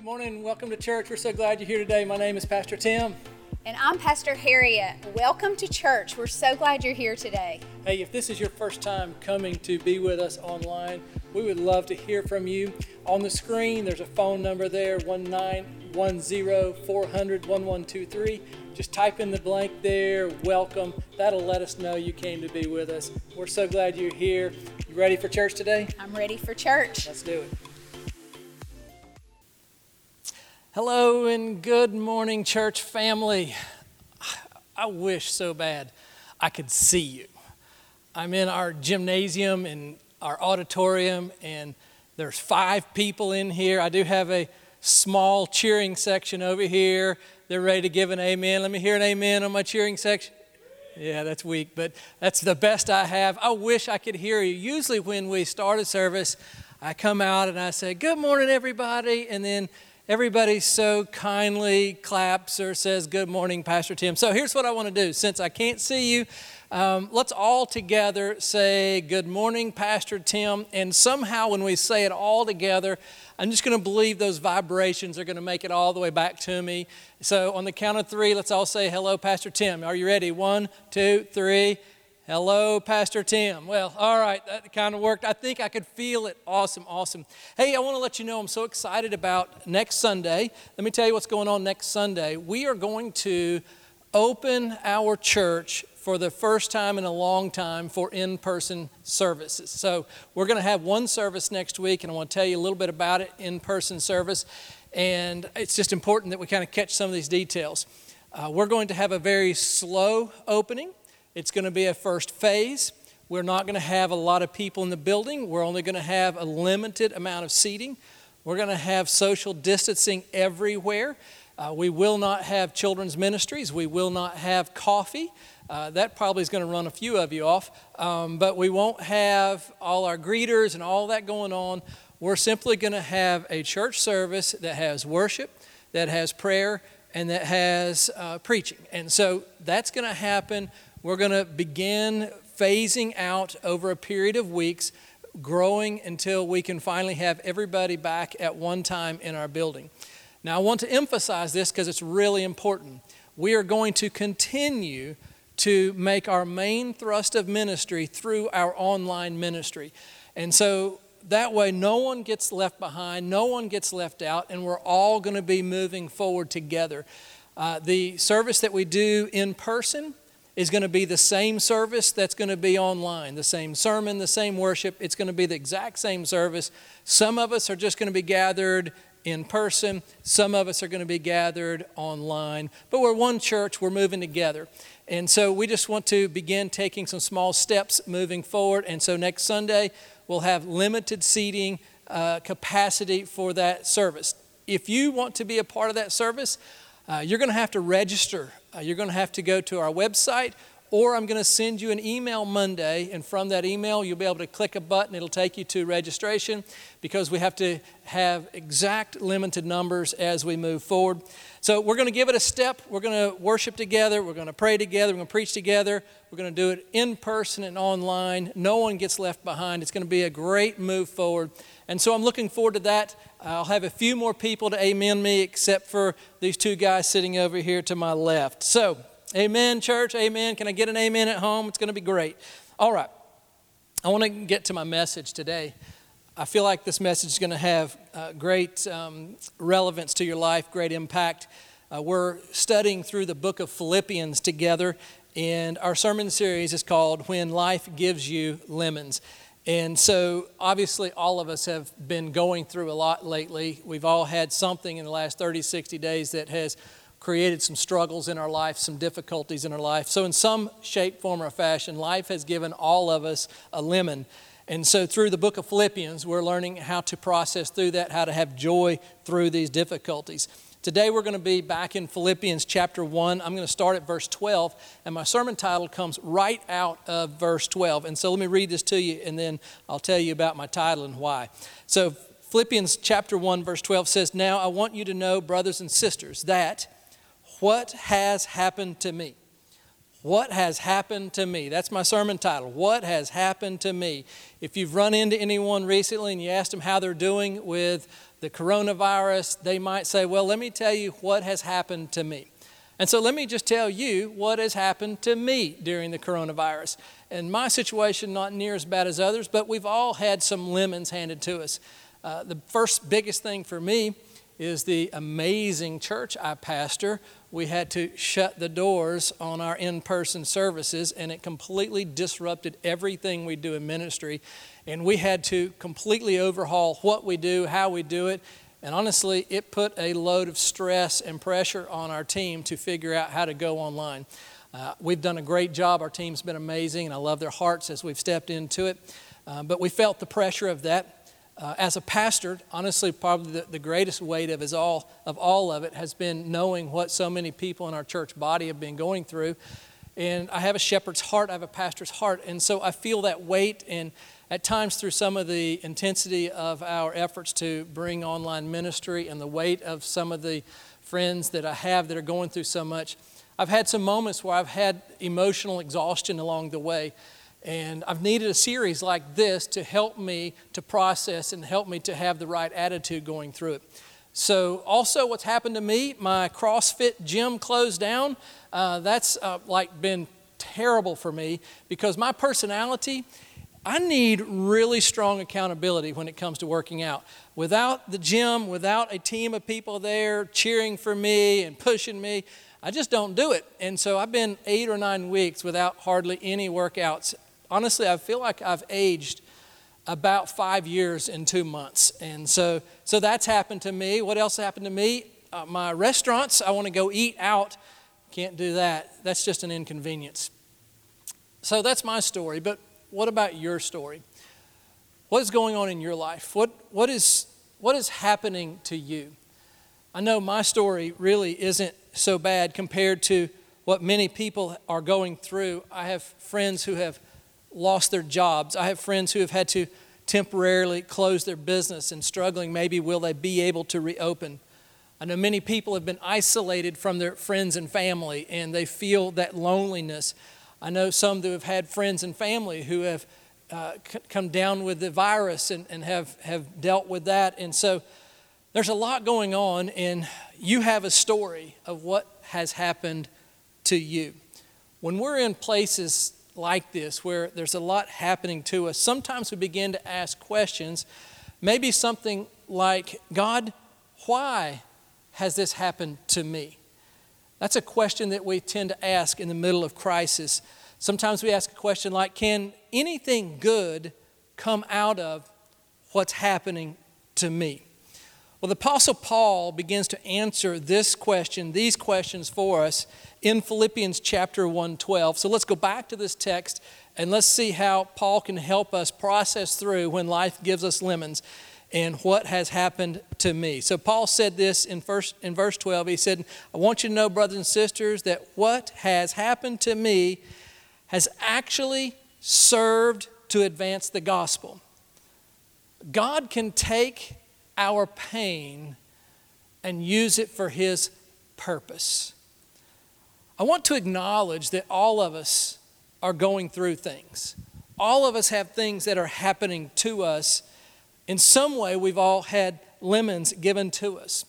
Good morning. Welcome to church. We're so glad you're here today. My name is Pastor Tim. And I'm Pastor Harriet. Welcome to church. We're so glad you're here today. Hey, if this is your first time coming to be with us online, we would love to hear from you. On the screen, there's a phone number there 1910 400 1123. Just type in the blank there, welcome. That'll let us know you came to be with us. We're so glad you're here. You ready for church today? I'm ready for church. Let's do it. Hello and good morning, church family. I wish so bad I could see you. I'm in our gymnasium and our auditorium, and there's five people in here. I do have a small cheering section over here. They're ready to give an amen. Let me hear an amen on my cheering section. Yeah, that's weak, but that's the best I have. I wish I could hear you. Usually, when we start a service, I come out and I say, Good morning, everybody, and then everybody so kindly claps or says, Good morning, Pastor Tim. So here's what I want to do. Since I can't see you, um, let's all together say, Good morning, Pastor Tim. And somehow, when we say it all together, I'm just going to believe those vibrations are going to make it all the way back to me. So, on the count of three, let's all say, Hello, Pastor Tim. Are you ready? One, two, three. Hello, Pastor Tim. Well, all right, that kind of worked. I think I could feel it. Awesome, awesome. Hey, I want to let you know I'm so excited about next Sunday. Let me tell you what's going on next Sunday. We are going to open our church for the first time in a long time for in person services. So, we're going to have one service next week, and I want to tell you a little bit about it in person service. And it's just important that we kind of catch some of these details. Uh, we're going to have a very slow opening. It's going to be a first phase. We're not going to have a lot of people in the building. We're only going to have a limited amount of seating. We're going to have social distancing everywhere. Uh, we will not have children's ministries. We will not have coffee. Uh, that probably is going to run a few of you off. Um, but we won't have all our greeters and all that going on. We're simply going to have a church service that has worship, that has prayer, and that has uh, preaching. And so that's going to happen we're going to begin phasing out over a period of weeks, growing until we can finally have everybody back at one time in our building. Now, I want to emphasize this because it's really important. We are going to continue to make our main thrust of ministry through our online ministry. And so that way, no one gets left behind, no one gets left out, and we're all going to be moving forward together. Uh, the service that we do in person is going to be the same service that's going to be online, the same sermon, the same worship. It's going to be the exact same service. Some of us are just going to be gathered in person, some of us are going to be gathered online. But we're one church, we're moving together. And so we just want to begin taking some small steps moving forward. And so next Sunday, we'll have limited seating uh, capacity for that service. If you want to be a part of that service, uh, you're going to have to register. Uh, you're going to have to go to our website, or I'm going to send you an email Monday, and from that email, you'll be able to click a button. It'll take you to registration because we have to have exact limited numbers as we move forward. So, we're going to give it a step. We're going to worship together. We're going to pray together. We're going to preach together. We're going to do it in person and online. No one gets left behind. It's going to be a great move forward. And so, I'm looking forward to that. I'll have a few more people to amen me, except for these two guys sitting over here to my left. So, amen, church, amen. Can I get an amen at home? It's going to be great. All right. I want to get to my message today. I feel like this message is going to have uh, great um, relevance to your life, great impact. Uh, we're studying through the book of Philippians together, and our sermon series is called When Life Gives You Lemons. And so, obviously, all of us have been going through a lot lately. We've all had something in the last 30, 60 days that has created some struggles in our life, some difficulties in our life. So, in some shape, form, or fashion, life has given all of us a lemon. And so, through the book of Philippians, we're learning how to process through that, how to have joy through these difficulties. Today we're going to be back in Philippians chapter 1. I'm going to start at verse 12, and my sermon title comes right out of verse 12. And so let me read this to you, and then I'll tell you about my title and why. So, Philippians chapter 1, verse 12 says, Now I want you to know, brothers and sisters, that what has happened to me, what has happened to me? That's my sermon title. What has happened to me? If you've run into anyone recently and you asked them how they're doing with the coronavirus, they might say, Well, let me tell you what has happened to me. And so let me just tell you what has happened to me during the coronavirus. And my situation, not near as bad as others, but we've all had some lemons handed to us. Uh, the first biggest thing for me is the amazing church I pastor. We had to shut the doors on our in person services, and it completely disrupted everything we do in ministry. And we had to completely overhaul what we do, how we do it, and honestly, it put a load of stress and pressure on our team to figure out how to go online. Uh, we've done a great job. Our team's been amazing, and I love their hearts as we've stepped into it. Uh, but we felt the pressure of that. Uh, as a pastor, honestly, probably the, the greatest weight of, is all, of all of it has been knowing what so many people in our church body have been going through. And I have a shepherd's heart, I have a pastor's heart. And so I feel that weight and at times, through some of the intensity of our efforts to bring online ministry and the weight of some of the friends that I have that are going through so much, I've had some moments where I've had emotional exhaustion along the way. And I've needed a series like this to help me to process and help me to have the right attitude going through it. So, also, what's happened to me, my CrossFit gym closed down. Uh, that's uh, like been terrible for me because my personality I need really strong accountability when it comes to working out. Without the gym, without a team of people there cheering for me and pushing me, I just don't do it. And so I've been eight or nine weeks without hardly any workouts. Honestly, I feel like I've aged about five years in two months. And so, so that's happened to me. What else happened to me? Uh, my restaurants, I want to go eat out. Can't do that. That's just an inconvenience. So that's my story. But what about your story? What is going on in your life? What, what, is, what is happening to you? I know my story really isn't so bad compared to what many people are going through. I have friends who have lost their jobs. I have friends who have had to temporarily close their business and struggling. Maybe will they be able to reopen? I know many people have been isolated from their friends and family and they feel that loneliness. I know some who have had friends and family who have uh, come down with the virus and, and have, have dealt with that. And so there's a lot going on, and you have a story of what has happened to you. When we're in places like this where there's a lot happening to us, sometimes we begin to ask questions. Maybe something like, God, why has this happened to me? That's a question that we tend to ask in the middle of crisis. Sometimes we ask a question like Can anything good come out of what's happening to me? Well, the Apostle Paul begins to answer this question, these questions for us in Philippians chapter 1:12. So let's go back to this text and let's see how Paul can help us process through when life gives us lemons and what has happened to me. So Paul said this in, first, in verse 12. He said, I want you to know, brothers and sisters, that what has happened to me has actually served to advance the gospel. God can take our pain and use it for his purpose. I want to acknowledge that all of us are going through things. All of us have things that are happening to us in some way, we've all had lemons given to us.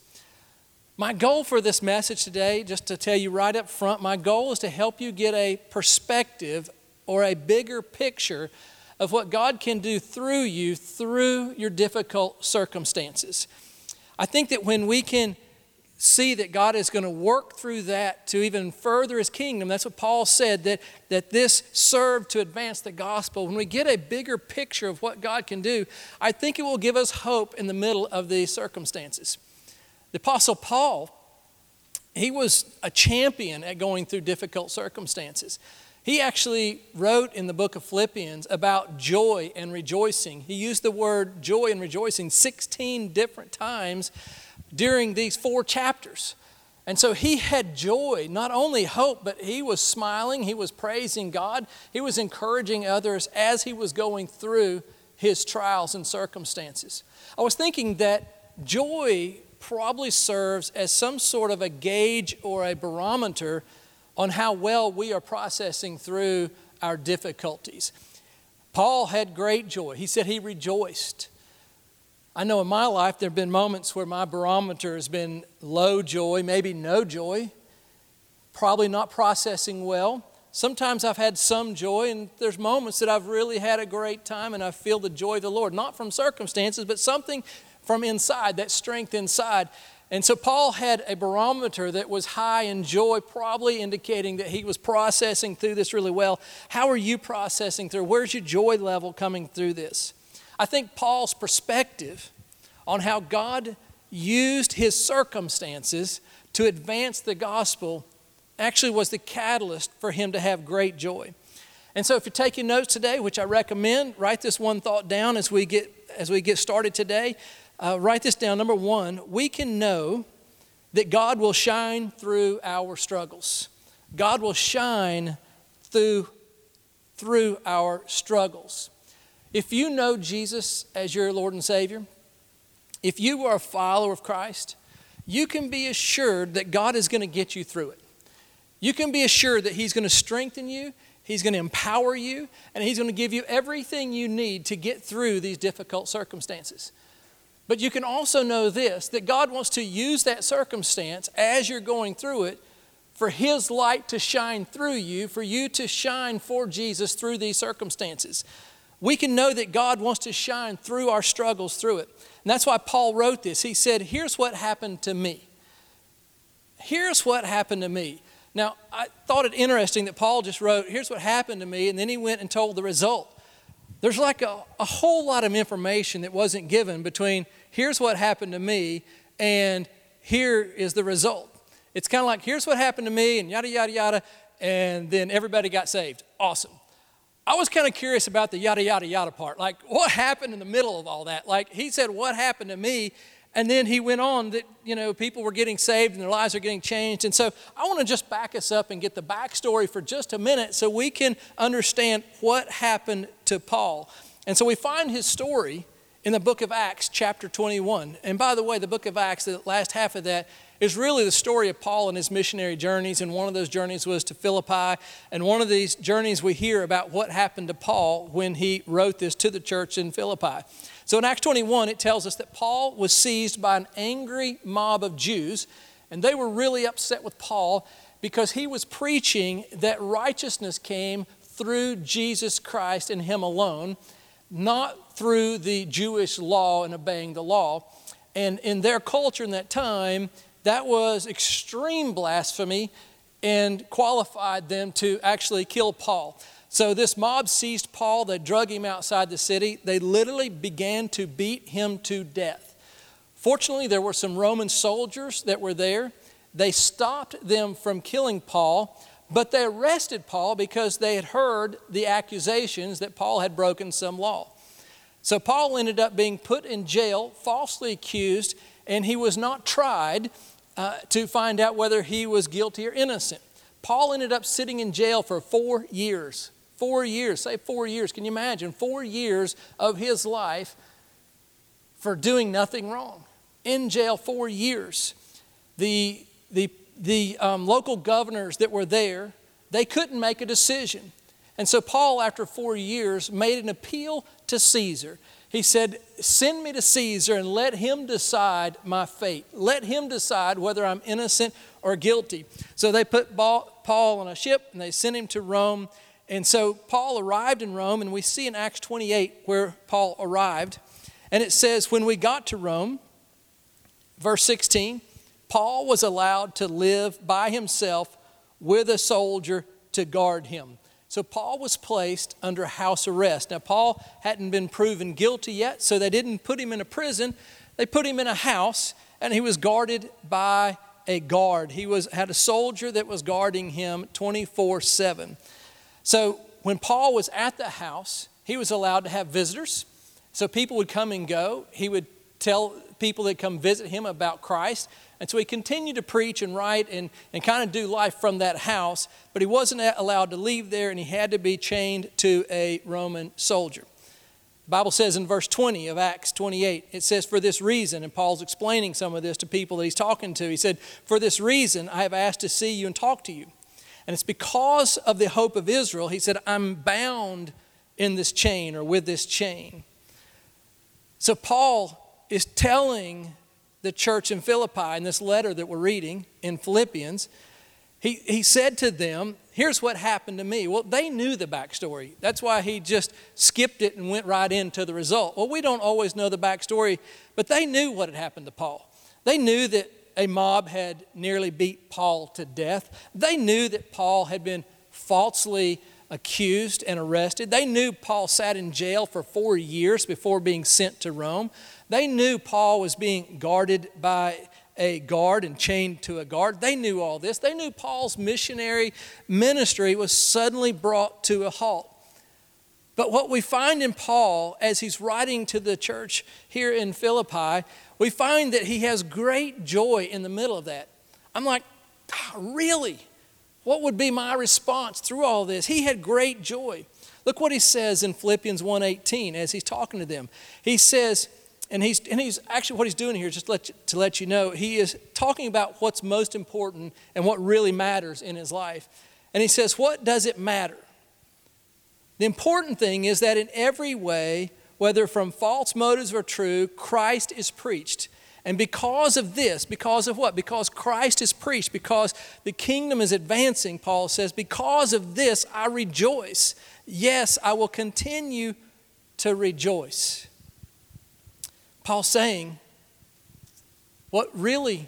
My goal for this message today, just to tell you right up front, my goal is to help you get a perspective or a bigger picture of what God can do through you through your difficult circumstances. I think that when we can see that God is going to work through that to even further his kingdom. That's what Paul said, that, that this served to advance the gospel. When we get a bigger picture of what God can do, I think it will give us hope in the middle of these circumstances. The Apostle Paul, he was a champion at going through difficult circumstances. He actually wrote in the book of Philippians about joy and rejoicing. He used the word joy and rejoicing 16 different times during these four chapters. And so he had joy, not only hope, but he was smiling, he was praising God, he was encouraging others as he was going through his trials and circumstances. I was thinking that joy probably serves as some sort of a gauge or a barometer on how well we are processing through our difficulties. Paul had great joy. He said he rejoiced. I know in my life there have been moments where my barometer has been low joy, maybe no joy, probably not processing well. Sometimes I've had some joy, and there's moments that I've really had a great time and I feel the joy of the Lord, not from circumstances, but something from inside, that strength inside. And so Paul had a barometer that was high in joy, probably indicating that he was processing through this really well. How are you processing through? Where's your joy level coming through this? I think Paul's perspective on how God used his circumstances to advance the gospel actually was the catalyst for him to have great joy. And so if you're taking notes today, which I recommend, write this one thought down as we get as we get started today. Uh, write this down. Number one, we can know that God will shine through our struggles. God will shine through through our struggles. If you know Jesus as your Lord and Savior, if you are a follower of Christ, you can be assured that God is going to get you through it. You can be assured that He's going to strengthen you, He's going to empower you, and He's going to give you everything you need to get through these difficult circumstances. But you can also know this that God wants to use that circumstance as you're going through it for His light to shine through you, for you to shine for Jesus through these circumstances. We can know that God wants to shine through our struggles through it. And that's why Paul wrote this. He said, Here's what happened to me. Here's what happened to me. Now, I thought it interesting that Paul just wrote, Here's what happened to me, and then he went and told the result. There's like a, a whole lot of information that wasn't given between here's what happened to me and here is the result. It's kind of like here's what happened to me and yada, yada, yada, and then everybody got saved. Awesome. I was kind of curious about the yada, yada, yada part. Like, what happened in the middle of all that? Like, he said, What happened to me? And then he went on that, you know, people were getting saved and their lives are getting changed. And so I want to just back us up and get the backstory for just a minute so we can understand what happened to Paul. And so we find his story in the book of Acts, chapter 21. And by the way, the book of Acts, the last half of that, is really the story of Paul and his missionary journeys. And one of those journeys was to Philippi. And one of these journeys, we hear about what happened to Paul when he wrote this to the church in Philippi. So in Acts 21, it tells us that Paul was seized by an angry mob of Jews, and they were really upset with Paul because he was preaching that righteousness came through Jesus Christ and Him alone, not through the Jewish law and obeying the law. And in their culture in that time, that was extreme blasphemy and qualified them to actually kill Paul. So this mob seized Paul, they drug him outside the city. They literally began to beat him to death. Fortunately, there were some Roman soldiers that were there. They stopped them from killing Paul, but they arrested Paul because they had heard the accusations that Paul had broken some law. So Paul ended up being put in jail, falsely accused, and he was not tried uh, to find out whether he was guilty or innocent. Paul ended up sitting in jail for four years. Four years, say four years. Can you imagine? Four years of his life for doing nothing wrong. In jail four years. The, the, the um, local governors that were there, they couldn't make a decision. And so Paul, after four years, made an appeal to Caesar. He said, Send me to Caesar and let him decide my fate. Let him decide whether I'm innocent or guilty. So they put Paul on a ship and they sent him to Rome. And so Paul arrived in Rome, and we see in Acts 28 where Paul arrived. And it says, When we got to Rome, verse 16, Paul was allowed to live by himself with a soldier to guard him. So Paul was placed under house arrest. Now, Paul hadn't been proven guilty yet, so they didn't put him in a prison. They put him in a house, and he was guarded by a guard. He was, had a soldier that was guarding him 24 7. So when Paul was at the house, he was allowed to have visitors. So people would come and go. He would tell people that come visit him about Christ. And so he continued to preach and write and, and kind of do life from that house, but he wasn't allowed to leave there and he had to be chained to a Roman soldier. The Bible says in verse 20 of Acts 28, it says, For this reason, and Paul's explaining some of this to people that he's talking to. He said, For this reason I have asked to see you and talk to you. And it's because of the hope of Israel, he said, I'm bound in this chain or with this chain. So Paul is telling the church in Philippi in this letter that we're reading in Philippians, he, he said to them, Here's what happened to me. Well, they knew the backstory. That's why he just skipped it and went right into the result. Well, we don't always know the backstory, but they knew what had happened to Paul. They knew that a mob had nearly beat Paul to death. They knew that Paul had been falsely accused and arrested. They knew Paul sat in jail for four years before being sent to Rome. They knew Paul was being guarded by a guard and chained to a guard. They knew all this. They knew Paul's missionary ministry was suddenly brought to a halt. But what we find in Paul as he's writing to the church here in Philippi, we find that he has great joy in the middle of that. I'm like, ah, really? What would be my response through all this? He had great joy. Look what he says in Philippians 1:18 as he's talking to them. He says, and he's, and he's actually what he's doing here, just let you, to let you know, he is talking about what's most important and what really matters in his life. And he says, What does it matter? The important thing is that in every way, whether from false motives or true, Christ is preached. And because of this, because of what? Because Christ is preached, because the kingdom is advancing, Paul says, because of this I rejoice. Yes, I will continue to rejoice. Paul's saying what really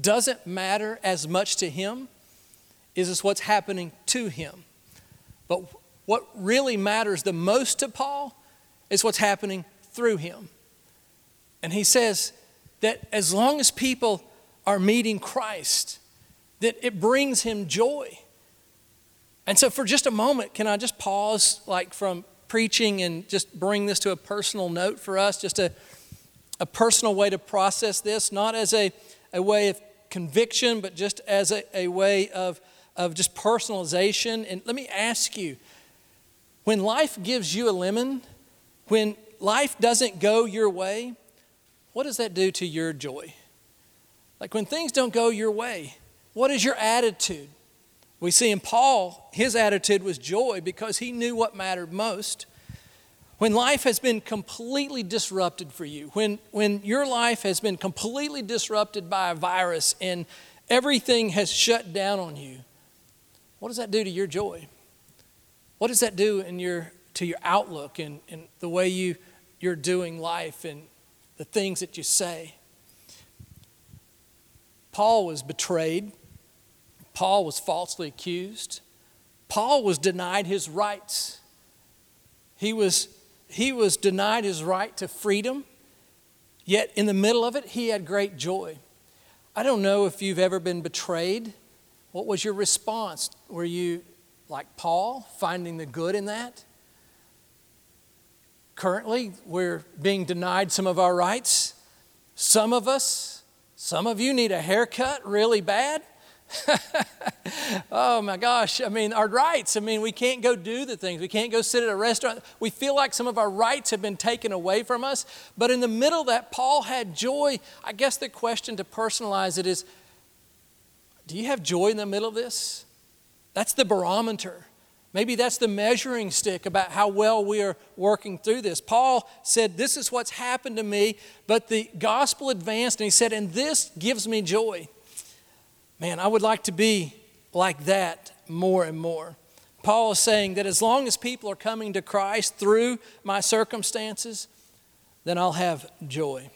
doesn't matter as much to him is, is what's happening to him. But what really matters the most to Paul is what's happening through him. And he says that as long as people are meeting Christ, that it brings him joy. And so for just a moment, can I just pause like from preaching and just bring this to a personal note for us, just to a personal way to process this, not as a, a way of conviction, but just as a, a way of, of just personalization. And let me ask you when life gives you a lemon, when life doesn't go your way, what does that do to your joy? Like when things don't go your way, what is your attitude? We see in Paul, his attitude was joy because he knew what mattered most. When life has been completely disrupted for you, when, when your life has been completely disrupted by a virus and everything has shut down on you, what does that do to your joy? What does that do in your, to your outlook and, and the way you, you're doing life and the things that you say? Paul was betrayed. Paul was falsely accused. Paul was denied his rights. He was he was denied his right to freedom, yet in the middle of it, he had great joy. I don't know if you've ever been betrayed. What was your response? Were you like Paul, finding the good in that? Currently, we're being denied some of our rights. Some of us, some of you need a haircut really bad. oh my gosh, I mean, our rights. I mean, we can't go do the things. We can't go sit at a restaurant. We feel like some of our rights have been taken away from us. But in the middle of that, Paul had joy. I guess the question to personalize it is do you have joy in the middle of this? That's the barometer. Maybe that's the measuring stick about how well we are working through this. Paul said, This is what's happened to me, but the gospel advanced, and he said, And this gives me joy. Man, I would like to be like that more and more. Paul is saying that as long as people are coming to Christ through my circumstances, then I'll have joy.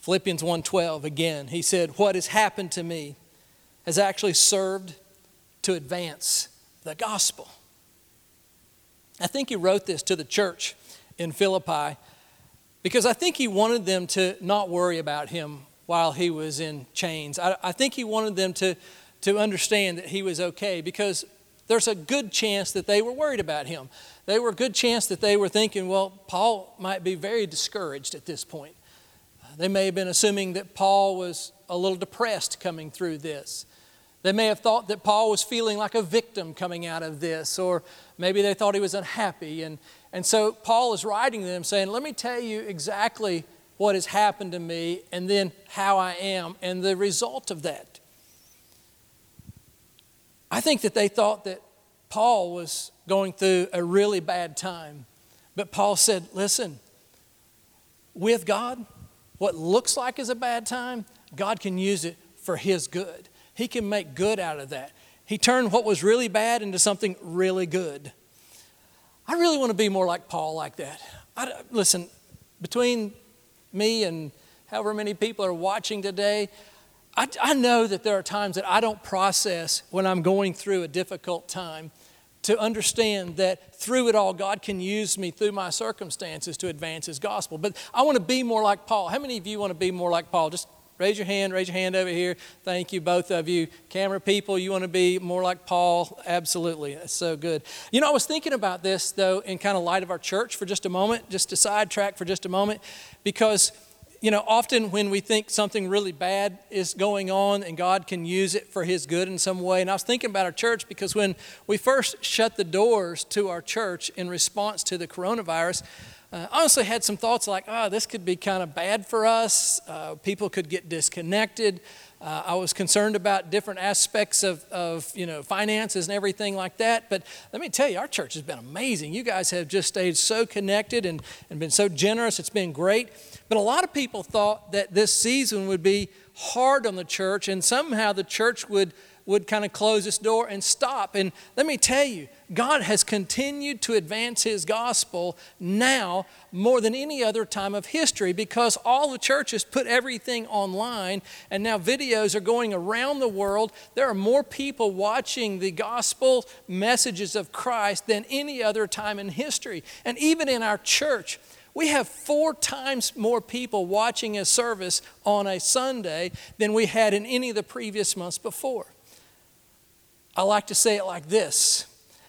Philippians 1:12 again, he said, "What has happened to me has actually served to advance the gospel." I think he wrote this to the church in Philippi because I think he wanted them to not worry about him while he was in chains. I, I think he wanted them to, to understand that he was okay because there's a good chance that they were worried about him. They were a good chance that they were thinking, well, Paul might be very discouraged at this point. They may have been assuming that Paul was a little depressed coming through this. They may have thought that Paul was feeling like a victim coming out of this, or maybe they thought he was unhappy. And, and so Paul is writing them saying, Let me tell you exactly what has happened to me and then how I am and the result of that. I think that they thought that Paul was going through a really bad time. But Paul said, Listen, with God, what looks like is a bad time, God can use it for His good. He can make good out of that. He turned what was really bad into something really good. I really want to be more like Paul, like that. I, listen, between me and however many people are watching today, I, I know that there are times that I don't process when I'm going through a difficult time to understand that through it all, God can use me through my circumstances to advance His gospel. But I want to be more like Paul. How many of you want to be more like Paul? Just Raise your hand, raise your hand over here. Thank you, both of you. Camera people, you want to be more like Paul? Absolutely. That's so good. You know, I was thinking about this, though, in kind of light of our church for just a moment, just to sidetrack for just a moment, because, you know, often when we think something really bad is going on and God can use it for His good in some way. And I was thinking about our church because when we first shut the doors to our church in response to the coronavirus, uh, honestly had some thoughts like, oh, this could be kind of bad for us. Uh, people could get disconnected. Uh, I was concerned about different aspects of, of, you know, finances and everything like that. But let me tell you, our church has been amazing. You guys have just stayed so connected and, and been so generous. It's been great. But a lot of people thought that this season would be hard on the church and somehow the church would would kind of close its door and stop. And let me tell you, God has continued to advance His gospel now more than any other time of history because all the churches put everything online and now videos are going around the world. There are more people watching the gospel messages of Christ than any other time in history. And even in our church, we have four times more people watching a service on a Sunday than we had in any of the previous months before. I like to say it like this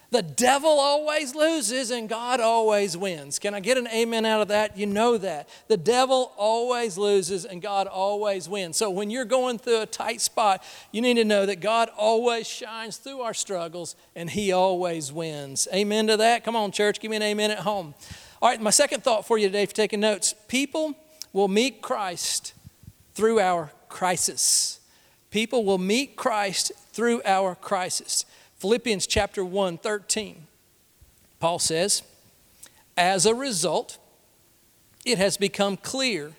The devil always loses and God always wins. Can I get an amen out of that? You know that. The devil always loses and God always wins. So when you're going through a tight spot, you need to know that God always shines through our struggles and he always wins. Amen to that? Come on, church, give me an amen at home. All right, my second thought for you today, you're taking notes people will meet Christ through our crisis. People will meet Christ through our crisis. Philippians chapter 1, 13. Paul says, As a result, it has become clear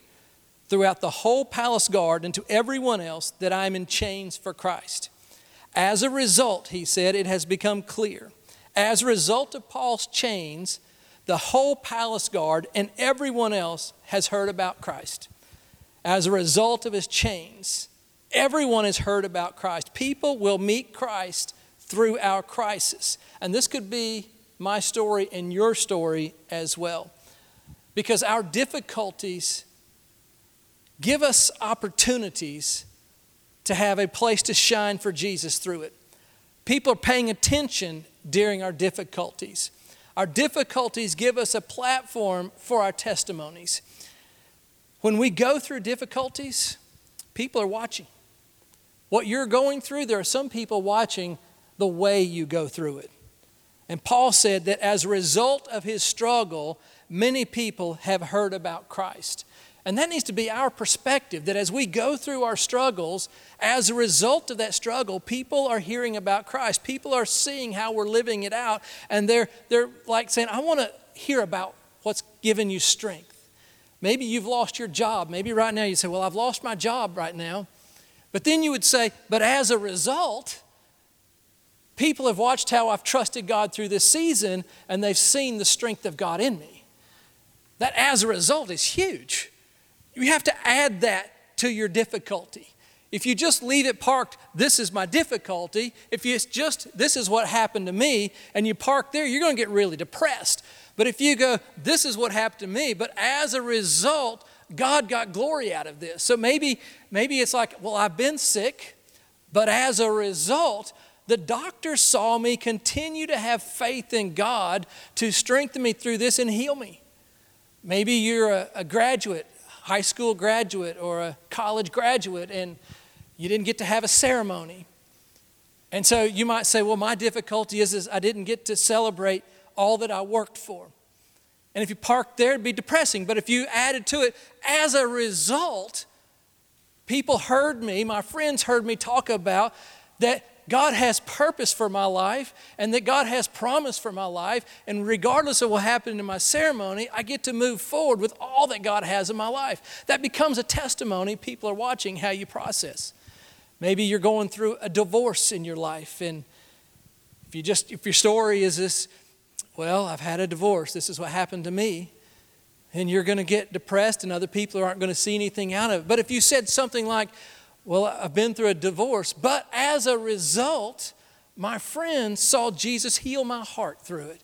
throughout the whole palace guard and to everyone else that I am in chains for Christ. As a result, he said, it has become clear. As a result of Paul's chains, the whole palace guard and everyone else has heard about Christ. As a result of his chains, Everyone has heard about Christ. People will meet Christ through our crisis. And this could be my story and your story as well. Because our difficulties give us opportunities to have a place to shine for Jesus through it. People are paying attention during our difficulties. Our difficulties give us a platform for our testimonies. When we go through difficulties, people are watching. What you're going through, there are some people watching the way you go through it. And Paul said that as a result of his struggle, many people have heard about Christ. And that needs to be our perspective that as we go through our struggles, as a result of that struggle, people are hearing about Christ. People are seeing how we're living it out, and they're, they're like saying, I want to hear about what's given you strength. Maybe you've lost your job. Maybe right now you say, Well, I've lost my job right now. But then you would say, but as a result, people have watched how I've trusted God through this season and they've seen the strength of God in me. That as a result is huge. You have to add that to your difficulty. If you just leave it parked, this is my difficulty. If it's just, this is what happened to me, and you park there, you're going to get really depressed. But if you go, this is what happened to me, but as a result, God got glory out of this. So maybe, maybe it's like, well, I've been sick, but as a result, the doctor saw me continue to have faith in God to strengthen me through this and heal me. Maybe you're a, a graduate, high school graduate, or a college graduate, and you didn't get to have a ceremony. And so you might say, well, my difficulty is, is I didn't get to celebrate all that I worked for. And if you parked there, it'd be depressing. But if you added to it, as a result, people heard me, my friends heard me talk about that God has purpose for my life and that God has promise for my life. And regardless of what happened in my ceremony, I get to move forward with all that God has in my life. That becomes a testimony. People are watching how you process. Maybe you're going through a divorce in your life. And if you just, if your story is this, well, I've had a divorce, this is what happened to me and you're going to get depressed and other people aren't going to see anything out of it. But if you said something like, Well, I've been through a divorce, but as a result, my friends saw Jesus heal my heart through it,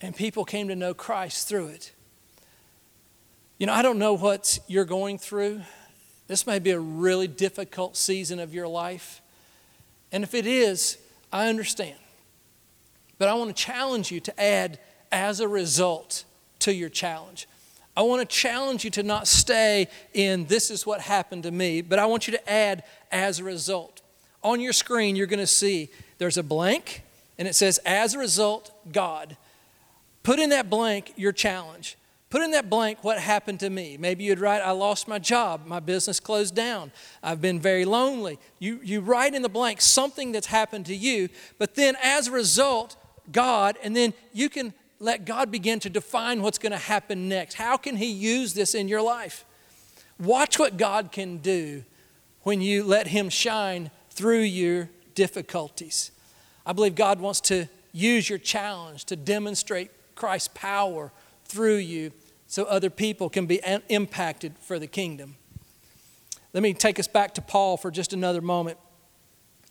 and people came to know Christ through it. You know, I don't know what you're going through. This may be a really difficult season of your life. And if it is, I understand. But I want to challenge you to add as a result to your challenge. I want to challenge you to not stay in this is what happened to me, but I want you to add as a result. On your screen, you're going to see there's a blank, and it says, as a result, God. Put in that blank your challenge. Put in that blank what happened to me. Maybe you'd write, I lost my job, my business closed down, I've been very lonely. You, you write in the blank something that's happened to you, but then as a result, God, and then you can let God begin to define what's going to happen next. How can He use this in your life? Watch what God can do when you let Him shine through your difficulties. I believe God wants to use your challenge to demonstrate Christ's power through you so other people can be impacted for the kingdom. Let me take us back to Paul for just another moment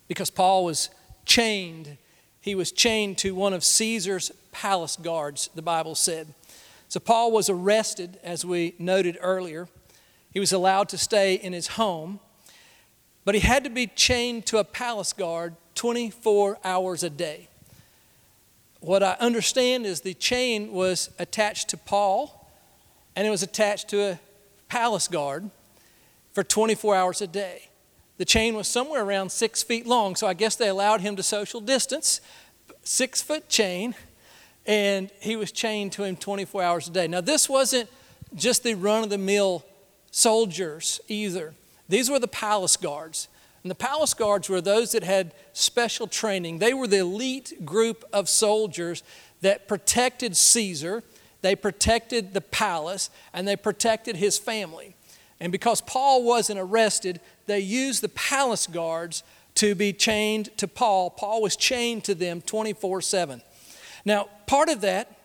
because Paul was chained he was chained to one of Caesar's palace guards, the Bible said. So Paul was arrested, as we noted earlier. He was allowed to stay in his home, but he had to be chained to a palace guard 24 hours a day. What I understand is the chain was attached to Paul, and it was attached to a palace guard for 24 hours a day. The chain was somewhere around six feet long, so I guess they allowed him to social distance. Six foot chain, and he was chained to him 24 hours a day. Now, this wasn't just the run of the mill soldiers either, these were the palace guards. And the palace guards were those that had special training. They were the elite group of soldiers that protected Caesar, they protected the palace, and they protected his family. And because Paul wasn't arrested, they used the palace guards to be chained to Paul. Paul was chained to them 24 7. Now, part of that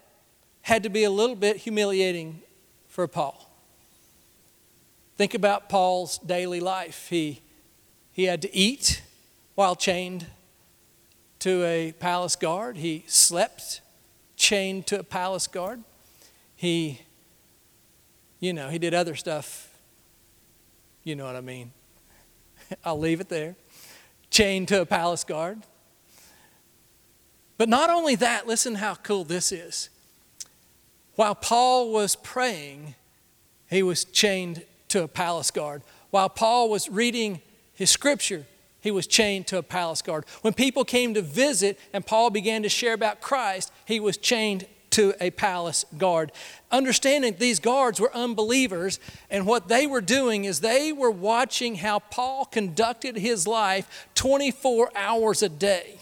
had to be a little bit humiliating for Paul. Think about Paul's daily life. He, he had to eat while chained to a palace guard, he slept chained to a palace guard. He, you know, he did other stuff you know what I mean. I'll leave it there. Chained to a palace guard. But not only that, listen how cool this is. While Paul was praying, he was chained to a palace guard. While Paul was reading his scripture, he was chained to a palace guard. When people came to visit and Paul began to share about Christ, he was chained to a palace guard. Understanding these guards were unbelievers, and what they were doing is they were watching how Paul conducted his life 24 hours a day.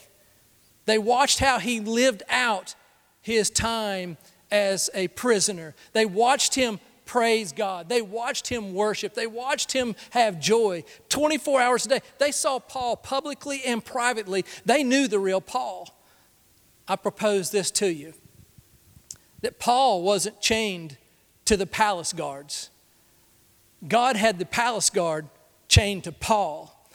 They watched how he lived out his time as a prisoner. They watched him praise God. They watched him worship. They watched him have joy 24 hours a day. They saw Paul publicly and privately. They knew the real Paul. I propose this to you that Paul wasn't chained to the palace guards. God had the palace guard chained to Paul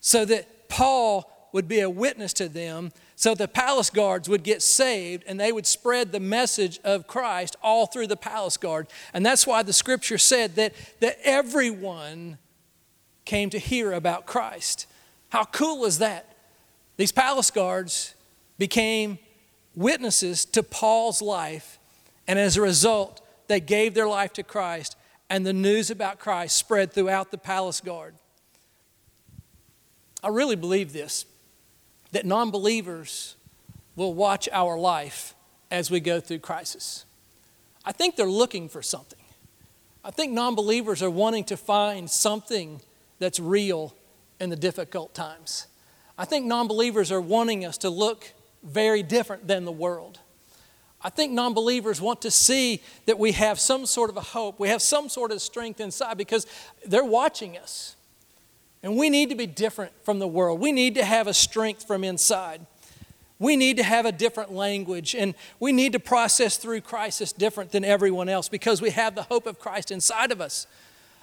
so that Paul would be a witness to them, so the palace guards would get saved and they would spread the message of Christ all through the palace guard. And that's why the scripture said that, that everyone came to hear about Christ. How cool is that? These palace guards became witnesses to Paul's life and as a result, they gave their life to Christ, and the news about Christ spread throughout the palace guard. I really believe this that non believers will watch our life as we go through crisis. I think they're looking for something. I think non believers are wanting to find something that's real in the difficult times. I think non believers are wanting us to look very different than the world. I think non believers want to see that we have some sort of a hope, we have some sort of strength inside because they're watching us. And we need to be different from the world. We need to have a strength from inside. We need to have a different language and we need to process through crisis different than everyone else because we have the hope of Christ inside of us.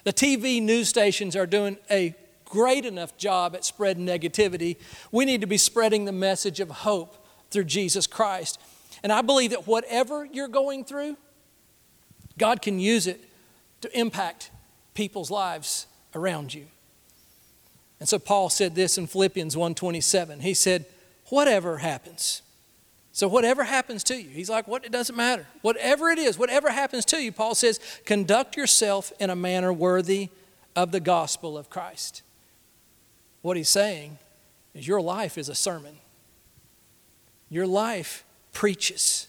The TV news stations are doing a great enough job at spreading negativity. We need to be spreading the message of hope through Jesus Christ. And I believe that whatever you're going through, God can use it to impact people's lives around you. And so Paul said this in Philippians 1:27. He said, "Whatever happens." So whatever happens to you, he's like, "What it doesn't matter. Whatever it is, whatever happens to you," Paul says, "conduct yourself in a manner worthy of the gospel of Christ." What he's saying is your life is a sermon. Your life preaches.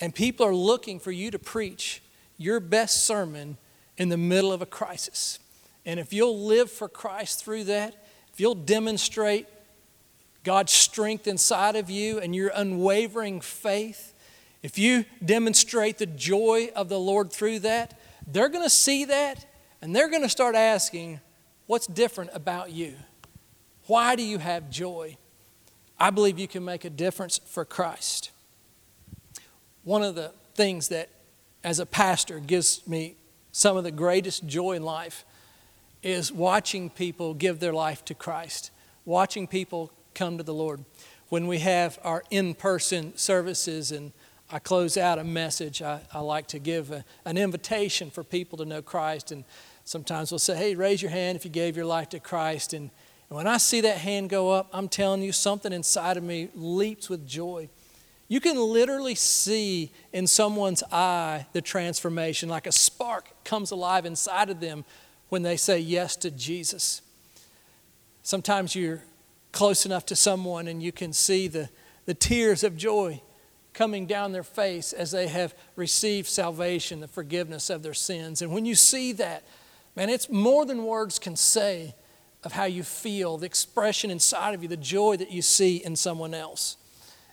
And people are looking for you to preach your best sermon in the middle of a crisis. And if you'll live for Christ through that, if you'll demonstrate God's strength inside of you and your unwavering faith, if you demonstrate the joy of the Lord through that, they're going to see that and they're going to start asking, What's different about you? Why do you have joy? I believe you can make a difference for Christ. One of the things that, as a pastor, gives me some of the greatest joy in life is watching people give their life to Christ, watching people come to the Lord. When we have our in person services and I close out a message, I, I like to give a, an invitation for people to know Christ. And sometimes we'll say, hey, raise your hand if you gave your life to Christ. And and when I see that hand go up, I'm telling you, something inside of me leaps with joy. You can literally see in someone's eye the transformation, like a spark comes alive inside of them when they say yes to Jesus. Sometimes you're close enough to someone and you can see the, the tears of joy coming down their face as they have received salvation, the forgiveness of their sins. And when you see that, man, it's more than words can say of how you feel, the expression inside of you, the joy that you see in someone else.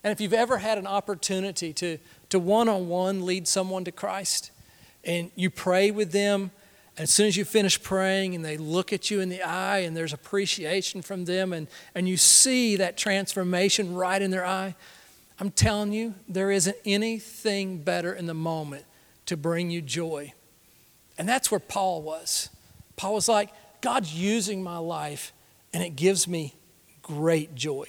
And if you've ever had an opportunity to to one on one lead someone to Christ and you pray with them, and as soon as you finish praying and they look at you in the eye and there's appreciation from them and, and you see that transformation right in their eye, I'm telling you, there isn't anything better in the moment to bring you joy. And that's where Paul was. Paul was like, God's using my life, and it gives me great joy.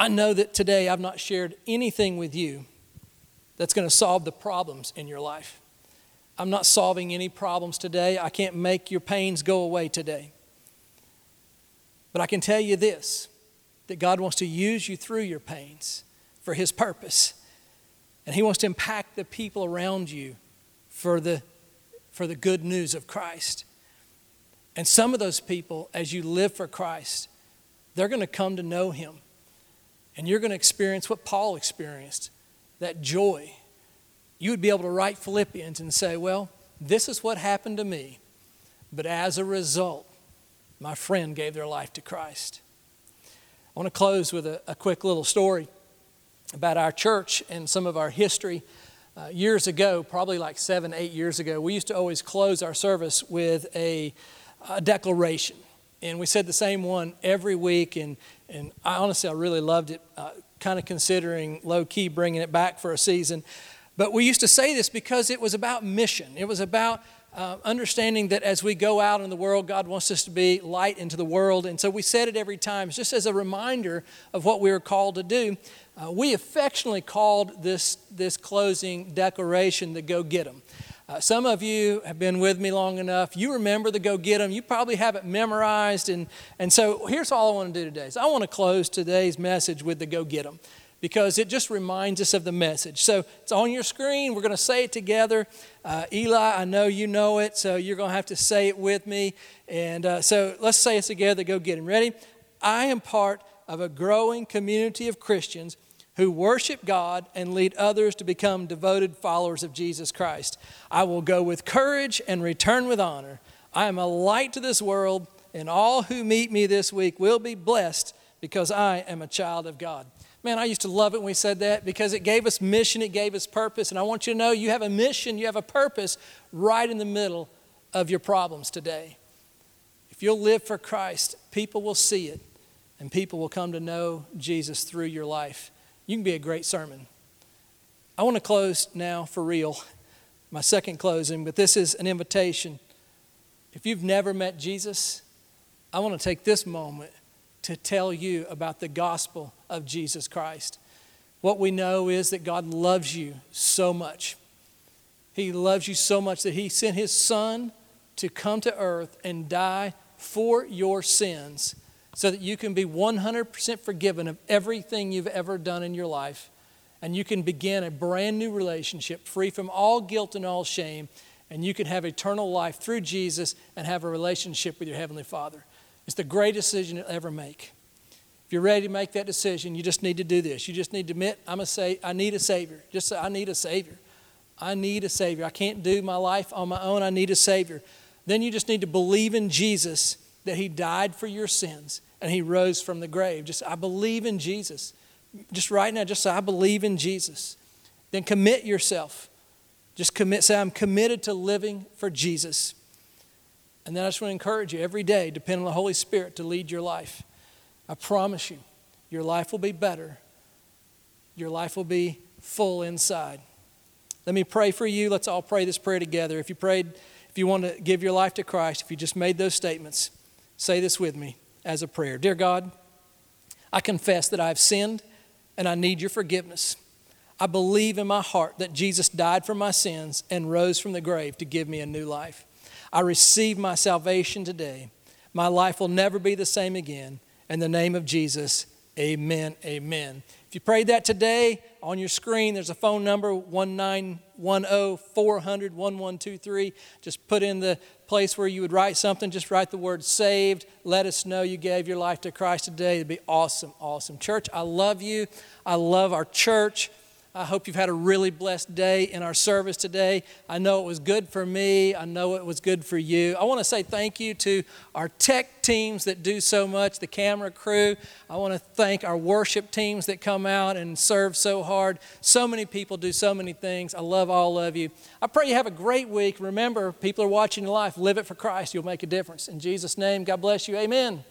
I know that today I've not shared anything with you that's going to solve the problems in your life. I'm not solving any problems today. I can't make your pains go away today. But I can tell you this that God wants to use you through your pains for His purpose. And He wants to impact the people around you for the, for the good news of Christ. And some of those people, as you live for Christ, they're going to come to know Him. And you're going to experience what Paul experienced that joy. You would be able to write Philippians and say, Well, this is what happened to me. But as a result, my friend gave their life to Christ. I want to close with a, a quick little story about our church and some of our history. Uh, years ago, probably like seven, eight years ago, we used to always close our service with a a declaration. And we said the same one every week. And, and I honestly, I really loved it, uh, kind of considering low key bringing it back for a season. But we used to say this because it was about mission. It was about uh, understanding that as we go out in the world, God wants us to be light into the world. And so we said it every time, just as a reminder of what we were called to do. Uh, we affectionately called this, this closing declaration the Go Get 'em. Uh, some of you have been with me long enough. You remember the go get them. You probably have it memorized. And, and so here's all I want to do today. So I want to close today's message with the go get them because it just reminds us of the message. So it's on your screen. We're going to say it together. Uh, Eli, I know you know it, so you're going to have to say it with me. And uh, so let's say it together. Go get them. Ready? I am part of a growing community of Christians who worship God and lead others to become devoted followers of Jesus Christ. I will go with courage and return with honor. I am a light to this world, and all who meet me this week will be blessed because I am a child of God. Man, I used to love it when we said that because it gave us mission, it gave us purpose. And I want you to know you have a mission, you have a purpose right in the middle of your problems today. If you'll live for Christ, people will see it and people will come to know Jesus through your life. You can be a great sermon. I want to close now for real, my second closing, but this is an invitation. If you've never met Jesus, I want to take this moment to tell you about the gospel of Jesus Christ. What we know is that God loves you so much. He loves you so much that He sent His Son to come to earth and die for your sins so that you can be 100% forgiven of everything you've ever done in your life and you can begin a brand new relationship free from all guilt and all shame and you can have eternal life through Jesus and have a relationship with your heavenly Father. It's the greatest decision you'll ever make. If you're ready to make that decision, you just need to do this. You just need to admit, I'm a sa- I need a Savior. Just say, I need a Savior. I need a Savior. I can't do my life on my own. I need a Savior. Then you just need to believe in Jesus that He died for your sins and He rose from the grave. Just, I believe in Jesus. Just right now, just say, I believe in Jesus. Then commit yourself. Just commit, say, I'm committed to living for Jesus. And then I just want to encourage you every day, depend on the Holy Spirit to lead your life. I promise you, your life will be better. Your life will be full inside. Let me pray for you. Let's all pray this prayer together. If you prayed, if you want to give your life to Christ, if you just made those statements, say this with me as a prayer. Dear God, I confess that I've sinned and I need your forgiveness. I believe in my heart that Jesus died for my sins and rose from the grave to give me a new life. I receive my salvation today. My life will never be the same again. In the name of Jesus, amen. Amen. If you prayed that today, on your screen there's a phone number 1910 400 1123. Just put in the place where you would write something, just write the word saved. Let us know you gave your life to Christ today. It'd be awesome, awesome. Church, I love you. I love our church. I hope you've had a really blessed day in our service today. I know it was good for me. I know it was good for you. I want to say thank you to our tech teams that do so much, the camera crew. I want to thank our worship teams that come out and serve so hard. So many people do so many things. I love all of you. I pray you have a great week. Remember, people are watching your life. Live it for Christ. You'll make a difference. In Jesus' name, God bless you. Amen.